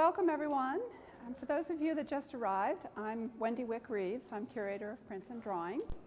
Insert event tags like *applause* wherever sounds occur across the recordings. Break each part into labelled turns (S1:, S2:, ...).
S1: welcome everyone. And for those of you that just arrived, I'm Wendy Wick Reaves. I'm curator of prints and drawings.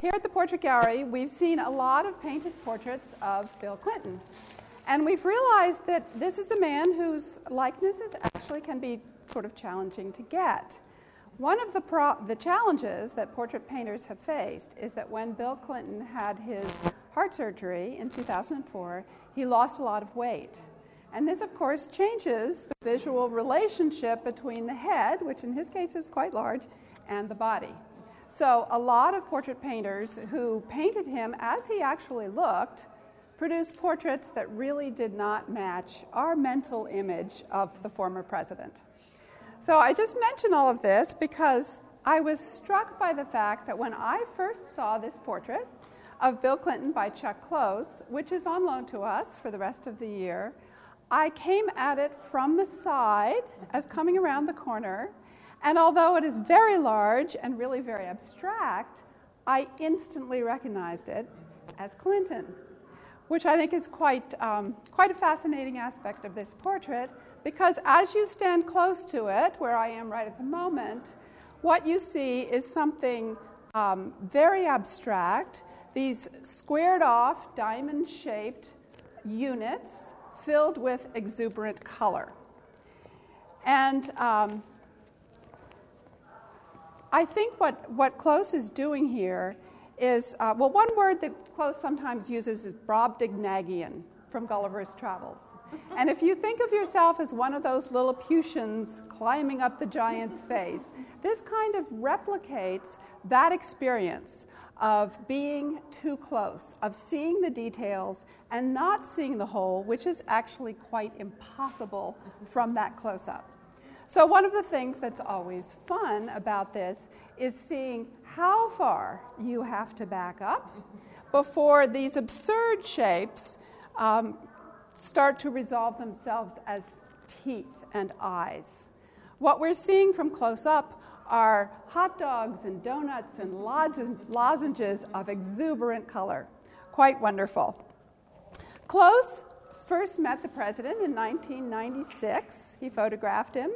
S1: Here at the Portrait Gallery, we've seen a lot of painted portraits of Bill Clinton. And we've realized that this is a man whose likenesses actually can be sort of challenging to get. One of the, pro- the challenges that portrait painters have faced is that when Bill Clinton had his heart surgery in 2004, he lost a lot of weight. And this, of course, changes the visual relationship between the head, which in his case is quite large, and the body. So, a lot of portrait painters who painted him as he actually looked produced portraits that really did not match our mental image of the former president. So, I just mention all of this because I was struck by the fact that when I first saw this portrait of Bill Clinton by Chuck Close, which is on loan to us for the rest of the year, I came at it from the side as coming around the corner, and although it is very large and really very abstract, I instantly recognized it as Clinton, which I think is quite, um, quite a fascinating aspect of this portrait because as you stand close to it, where I am right at the moment, what you see is something um, very abstract, these squared off, diamond shaped units filled with exuberant color. And um, I think what, what Close is doing here is, uh, well, one word that Close sometimes uses is Brobdingnagian from Gulliver's Travels. *laughs* And if you think of yourself as one of those Lilliputians climbing up the giant's face, this kind of replicates that experience of being too close, of seeing the details and not seeing the whole, which is actually quite impossible from that close up. So, one of the things that's always fun about this is seeing how far you have to back up before these absurd shapes um, start to resolve themselves as teeth and eyes. What we're seeing from close up are hot dogs and donuts and lozenges of exuberant color. Quite wonderful. Close first met the president in 1996. He photographed him.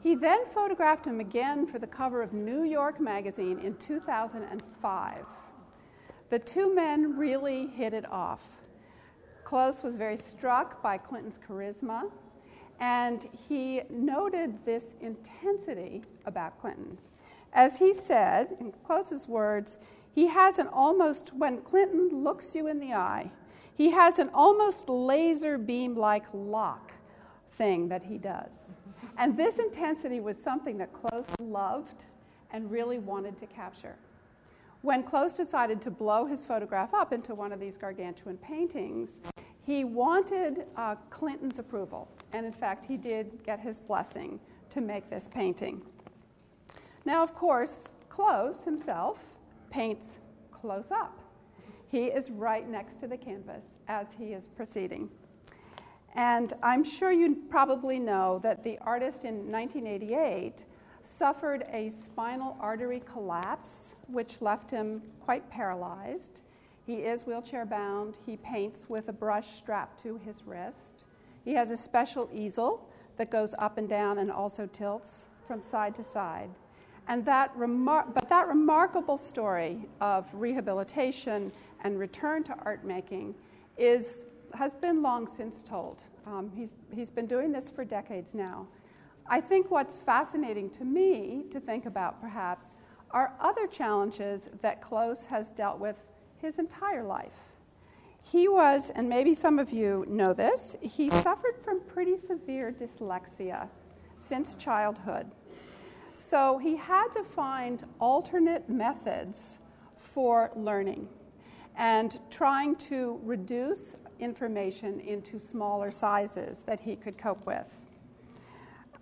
S1: He then photographed him again for the cover of New York Magazine in 2005. The two men really hit it off. Close was very struck by Clinton's charisma and he noted this intensity about Clinton. As he said, in Close's words, he has an almost, when Clinton looks you in the eye, he has an almost laser beam like lock thing that he does. And this intensity was something that Close loved and really wanted to capture. When Close decided to blow his photograph up into one of these gargantuan paintings, he wanted uh, Clinton's approval, and in fact, he did get his blessing to make this painting. Now, of course, Close himself paints close up. He is right next to the canvas as he is proceeding. And I'm sure you probably know that the artist in 1988 suffered a spinal artery collapse, which left him quite paralyzed. He is wheelchair bound. He paints with a brush strapped to his wrist. He has a special easel that goes up and down and also tilts from side to side. And that remar- but that remarkable story of rehabilitation and return to art making is, has been long since told. Um, he's, he's been doing this for decades now. I think what's fascinating to me to think about, perhaps, are other challenges that Close has dealt with his entire life. He was, and maybe some of you know this, he suffered from pretty severe dyslexia since childhood. So he had to find alternate methods for learning and trying to reduce information into smaller sizes that he could cope with.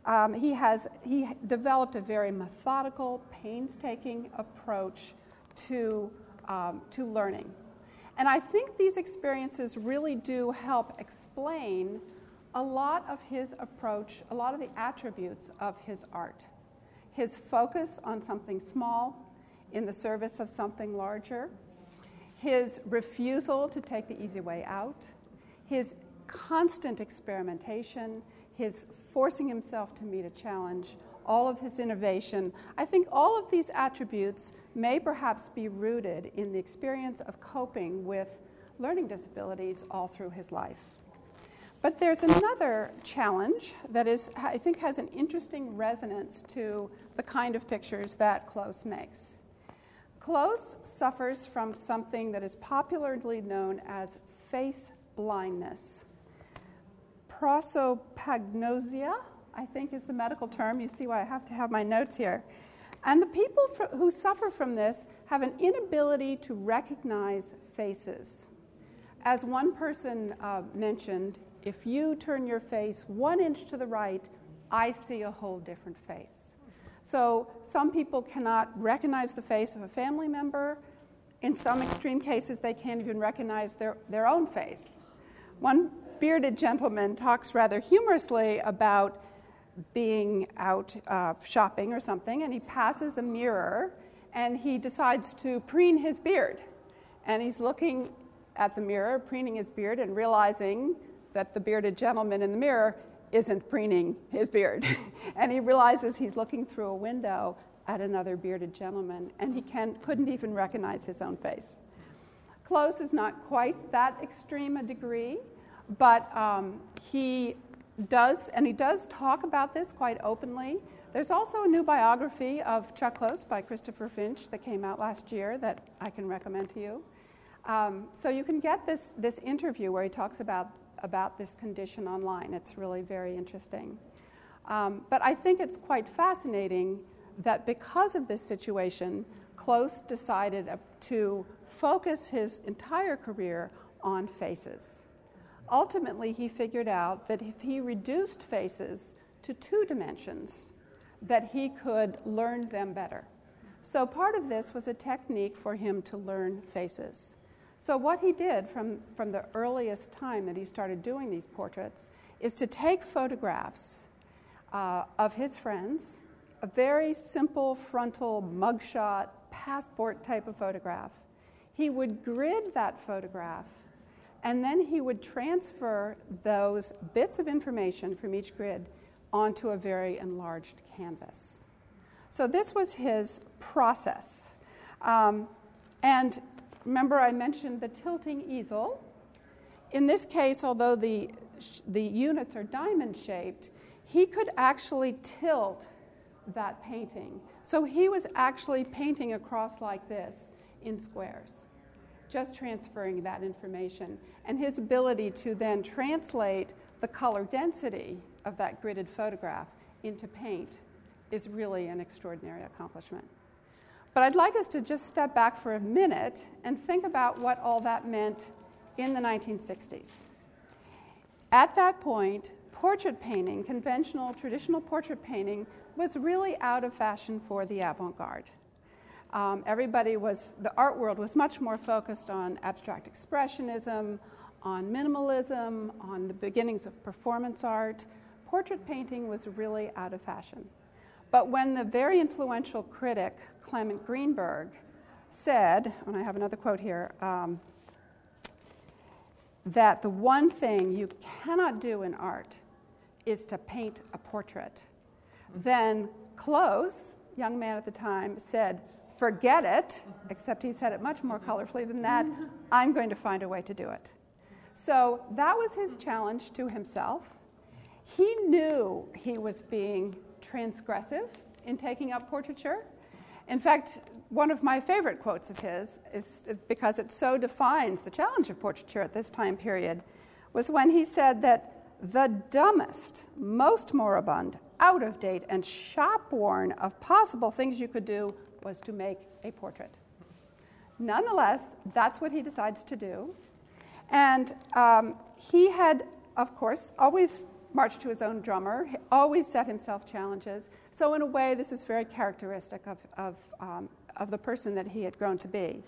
S1: Um, he has he developed a very methodical, painstaking approach to um, to learning. And I think these experiences really do help explain a lot of his approach, a lot of the attributes of his art. His focus on something small in the service of something larger, his refusal to take the easy way out, his constant experimentation, his forcing himself to meet a challenge, all of his innovation. I think all of these attributes may perhaps be rooted in the experience of coping with learning disabilities all through his life. But there's another challenge that is, I think, has an interesting resonance to the kind of pictures that Close makes. Close suffers from something that is popularly known as face blindness. Prosopagnosia, I think, is the medical term. You see why I have to have my notes here. And the people who suffer from this have an inability to recognize faces. As one person uh, mentioned, if you turn your face one inch to the right, I see a whole different face. So some people cannot recognize the face of a family member. In some extreme cases, they can't even recognize their, their own face. One bearded gentleman talks rather humorously about being out uh, shopping or something, and he passes a mirror and he decides to preen his beard. And he's looking at the mirror, preening his beard, and realizing that the bearded gentleman in the mirror isn't preening his beard. *laughs* and he realizes he's looking through a window at another bearded gentleman, and he can, couldn't even recognize his own face. Close is not quite that extreme a degree, but um, he does, and he does talk about this quite openly. There's also a new biography of Chuck Close by Christopher Finch that came out last year that I can recommend to you. Um, so you can get this, this interview where he talks about, about this condition online. It's really very interesting. Um, but I think it's quite fascinating that because of this situation, Close decided to focus his entire career on faces. Ultimately, he figured out that if he reduced faces to two dimensions, that he could learn them better. So part of this was a technique for him to learn faces. So, what he did from, from the earliest time that he started doing these portraits is to take photographs uh, of his friends, a very simple frontal mugshot, passport type of photograph. He would grid that photograph, and then he would transfer those bits of information from each grid onto a very enlarged canvas. So, this was his process. Um, and Remember, I mentioned the tilting easel. In this case, although the, the units are diamond shaped, he could actually tilt that painting. So he was actually painting across like this in squares, just transferring that information. And his ability to then translate the color density of that gridded photograph into paint is really an extraordinary accomplishment. But I'd like us to just step back for a minute and think about what all that meant in the 1960s. At that point, portrait painting, conventional, traditional portrait painting, was really out of fashion for the avant garde. Um, everybody was, the art world was much more focused on abstract expressionism, on minimalism, on the beginnings of performance art. Portrait painting was really out of fashion. But when the very influential critic Clement Greenberg said, and I have another quote here, um, that the one thing you cannot do in art is to paint a portrait. Then Close, young man at the time, said, Forget it, except he said it much more colorfully than that. I'm going to find a way to do it. So that was his challenge to himself. He knew he was being transgressive in taking up portraiture. In fact, one of my favorite quotes of his is because it so defines the challenge of portraiture at this time period was when he said that the dumbest, most moribund, out of date, and shop worn of possible things you could do was to make a portrait. Nonetheless, that's what he decides to do. And um, he had, of course, always marched to his own drummer, he always set himself challenges. So, in a way, this is very characteristic of, of, um, of the person that he had grown to be.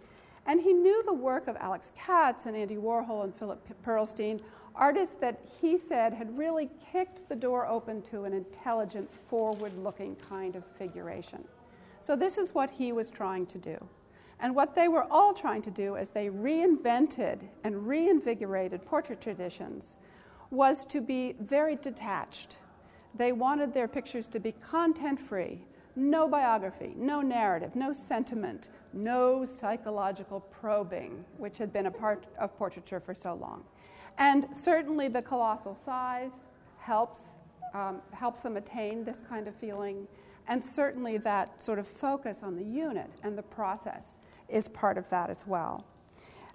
S1: And he knew the work of Alex Katz and Andy Warhol and Philip Pearlstein, artists that he said had really kicked the door open to an intelligent, forward looking kind of figuration. So, this is what he was trying to do. And what they were all trying to do as they reinvented and reinvigorated portrait traditions was to be very detached. They wanted their pictures to be content free, no biography, no narrative, no sentiment, no psychological probing, which had been a part of portraiture for so long. And certainly the colossal size helps, um, helps them attain this kind of feeling. And certainly that sort of focus on the unit and the process is part of that as well.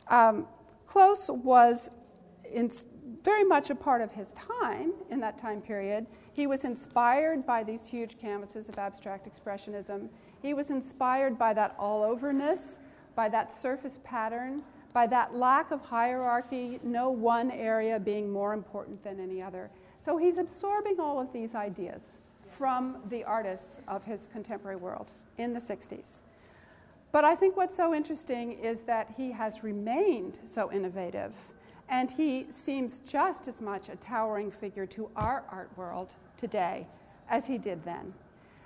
S1: Um, Close was in, very much a part of his time in that time period. He was inspired by these huge canvases of abstract expressionism. He was inspired by that all overness, by that surface pattern, by that lack of hierarchy, no one area being more important than any other. So he's absorbing all of these ideas from the artists of his contemporary world in the 60s. But I think what's so interesting is that he has remained so innovative, and he seems just as much a towering figure to our art world today as he did then.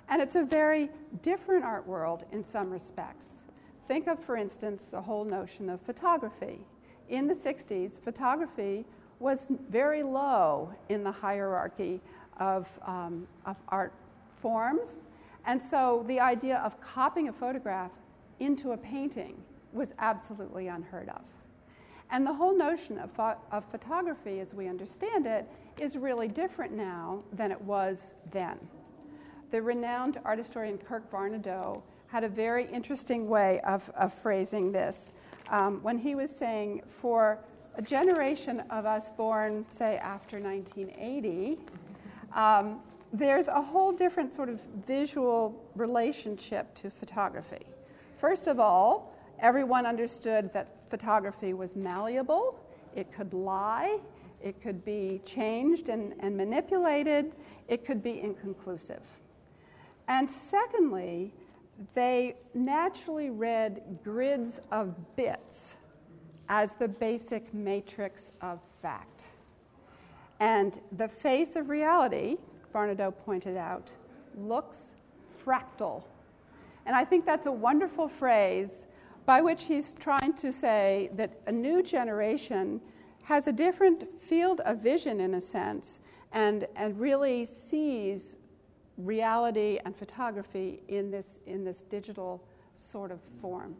S1: And it's a very different art world in some respects. Think of, for instance, the whole notion of photography. In the 60s, photography was very low in the hierarchy of, um, of art forms. And so the idea of copying a photograph into a painting was absolutely unheard of. And the whole notion of, pho- of photography, as we understand it, is really different now than it was then. The renowned art historian Kirk Varnedoe had a very interesting way of, of phrasing this um, when he was saying, for a generation of us born, say, after 1980, um, there's a whole different sort of visual relationship to photography. First of all, everyone understood that photography was malleable, it could lie, it could be changed and, and manipulated, it could be inconclusive. And secondly, they naturally read grids of bits as the basic matrix of fact. And the face of reality, Varnedoe pointed out, looks fractal. And I think that's a wonderful phrase by which he's trying to say that a new generation has a different field of vision, in a sense, and, and really sees reality and photography in this, in this digital sort of form.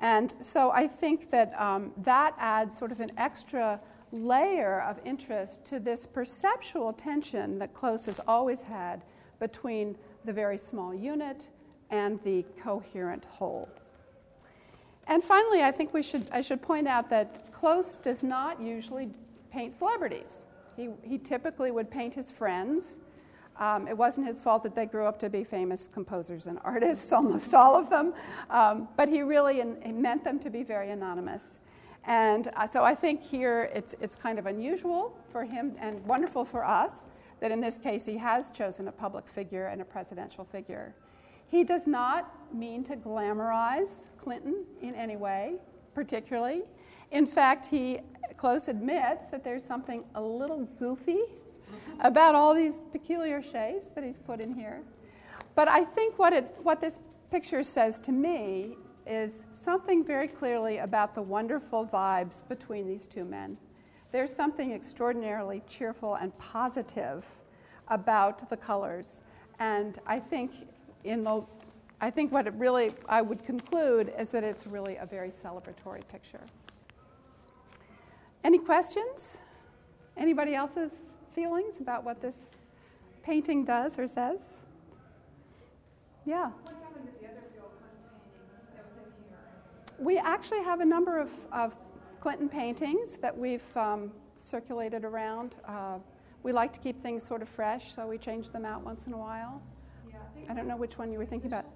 S1: And so I think that um, that adds sort of an extra layer of interest to this perceptual tension that Close has always had between the very small unit and the coherent whole. And finally, I think we should, I should point out that Close does not usually paint celebrities. He, he typically would paint his friends. Um, it wasn't his fault that they grew up to be famous composers and *laughs* artists, almost all of them, um, but he really in, meant them to be very anonymous. And uh, so I think here it's, it's kind of unusual for him and wonderful for us that in this case he has chosen a public figure and a presidential figure. He does not mean to glamorize Clinton in any way, particularly. In fact, he close admits that there's something a little goofy about all these peculiar shapes that he's put in here. But I think what, it, what this picture says to me is something very clearly about the wonderful vibes between these two men. There's something extraordinarily cheerful and positive about the colors. And I think in the I think what it really I would conclude is that it's really a very celebratory picture. Any questions? Anybody else's feelings about what this painting does or says? Yeah. We actually have a number of, of Clinton paintings that we've um, circulated around. Uh, we like to keep things sort of fresh, so we change them out once in a while. I don't know which one you were thinking about.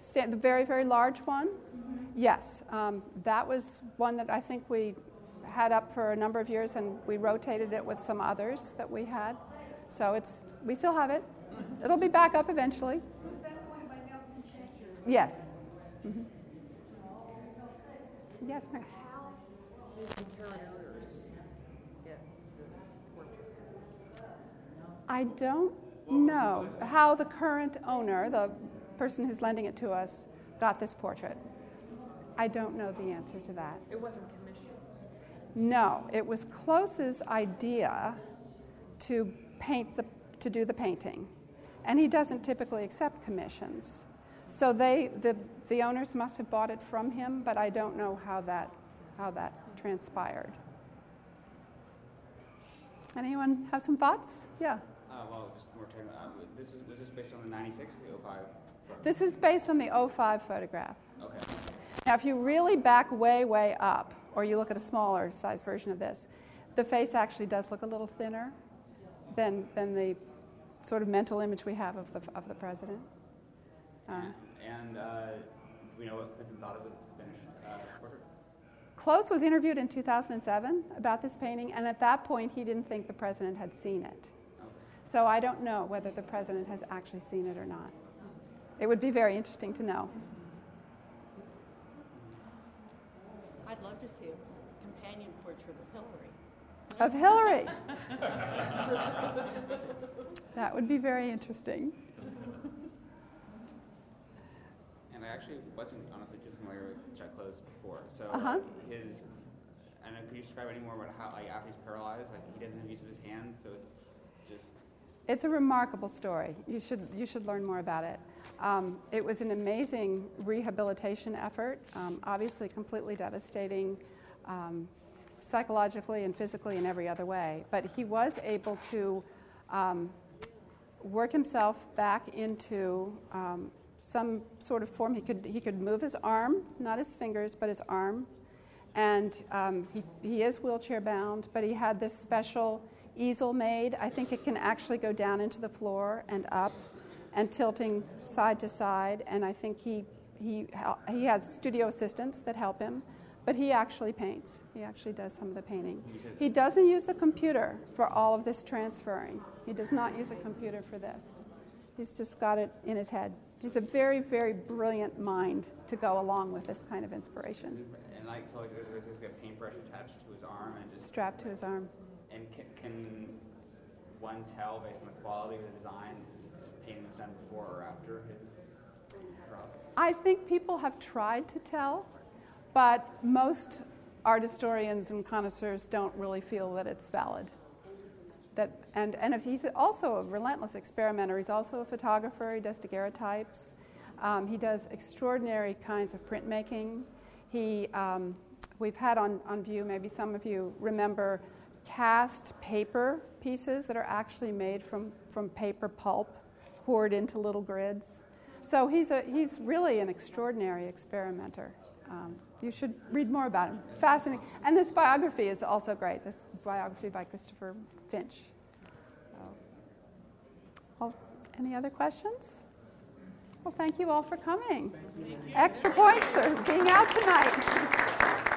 S1: Stand, the very, very large one? Mm-hmm. Yes. Um, that was one that I think we had up for a number of years and we rotated it with some others that we had. So it's, we still have it. *laughs* It'll be back up eventually. Yes. Mm-hmm. Yes, ma'am. I don't know how the current owner, the person who's lending it to us, got this portrait. I don't know the answer to that.
S2: It wasn't commissioned.
S1: No, it was Close's idea to paint the, to do the painting. And he doesn't typically accept commissions. So they, the, the owners must have bought it from him, but I don't know how that, how that transpired. Anyone have some thoughts? Yeah.
S2: Uh, well, just more technical. Uh, this is was this based on the '96, the 05?
S1: This is based on the 05 photograph.
S2: Okay.
S1: Now, if you really back way, way up, or you look at a smaller size version of this, the face actually does look a little thinner than, than the sort of mental image we have of the, of the president.
S2: Uh, and, uh, do we know what Clinton thought of the finished uh, portrait?
S1: Close was interviewed in 2007 about this painting, and at that point he didn't think the president had seen it.
S2: Okay.
S1: So I don't know whether the president has actually seen it or not. It would be very interesting to know.
S3: I'd love to see a companion portrait
S1: Of Hillary.
S3: of Hillary.
S1: Hillary. *laughs* that would be very interesting.
S2: And I actually wasn't honestly too familiar with Chuck Close before. So
S1: Uh-huh.
S2: his, I know, could you describe any more about how, like, after he's paralyzed, like he doesn't have use of his hands, so it's just.
S1: It's a remarkable story. You should, you should learn more about it. Um, it was an amazing rehabilitation effort, um, obviously completely devastating um, psychologically and physically in every other way. But he was able to um, work himself back into um, some sort of form. He could, he could move his arm, not his fingers, but his arm. And um, he, he is wheelchair bound, but he had this special easel made. I think it can actually go down into the floor and up and tilting side to side. And I think he, he, he has studio assistants that help him, but he actually paints. He actually does some of the painting. He doesn't use the computer for all of this transferring. He does not use a computer for this. He's just got it in his head. He's a very, very brilliant mind to go along with this kind of inspiration.
S2: And like, so like, like a paintbrush attached to his arm and just.
S1: Strapped to his arm.
S2: And can, can one tell based on the quality of the design, the painting was done before or after his paralysis?
S1: I think people have tried to tell, but most art historians and connoisseurs don't really feel that it's valid. That, and, and he's also a relentless experimenter. He's also a photographer. He does daguerreotypes. Um, he does extraordinary kinds of printmaking. He, um, we've had on, on view, maybe some of you remember, cast paper pieces that are actually made from, from paper pulp poured into little grids. So he's, a, he's really an extraordinary experimenter. Um, you should read more about him. Fascinating. And this biography is also great, this biography by Christopher Finch. So, well, any other questions? Well, thank you all for coming. Extra points for being out tonight.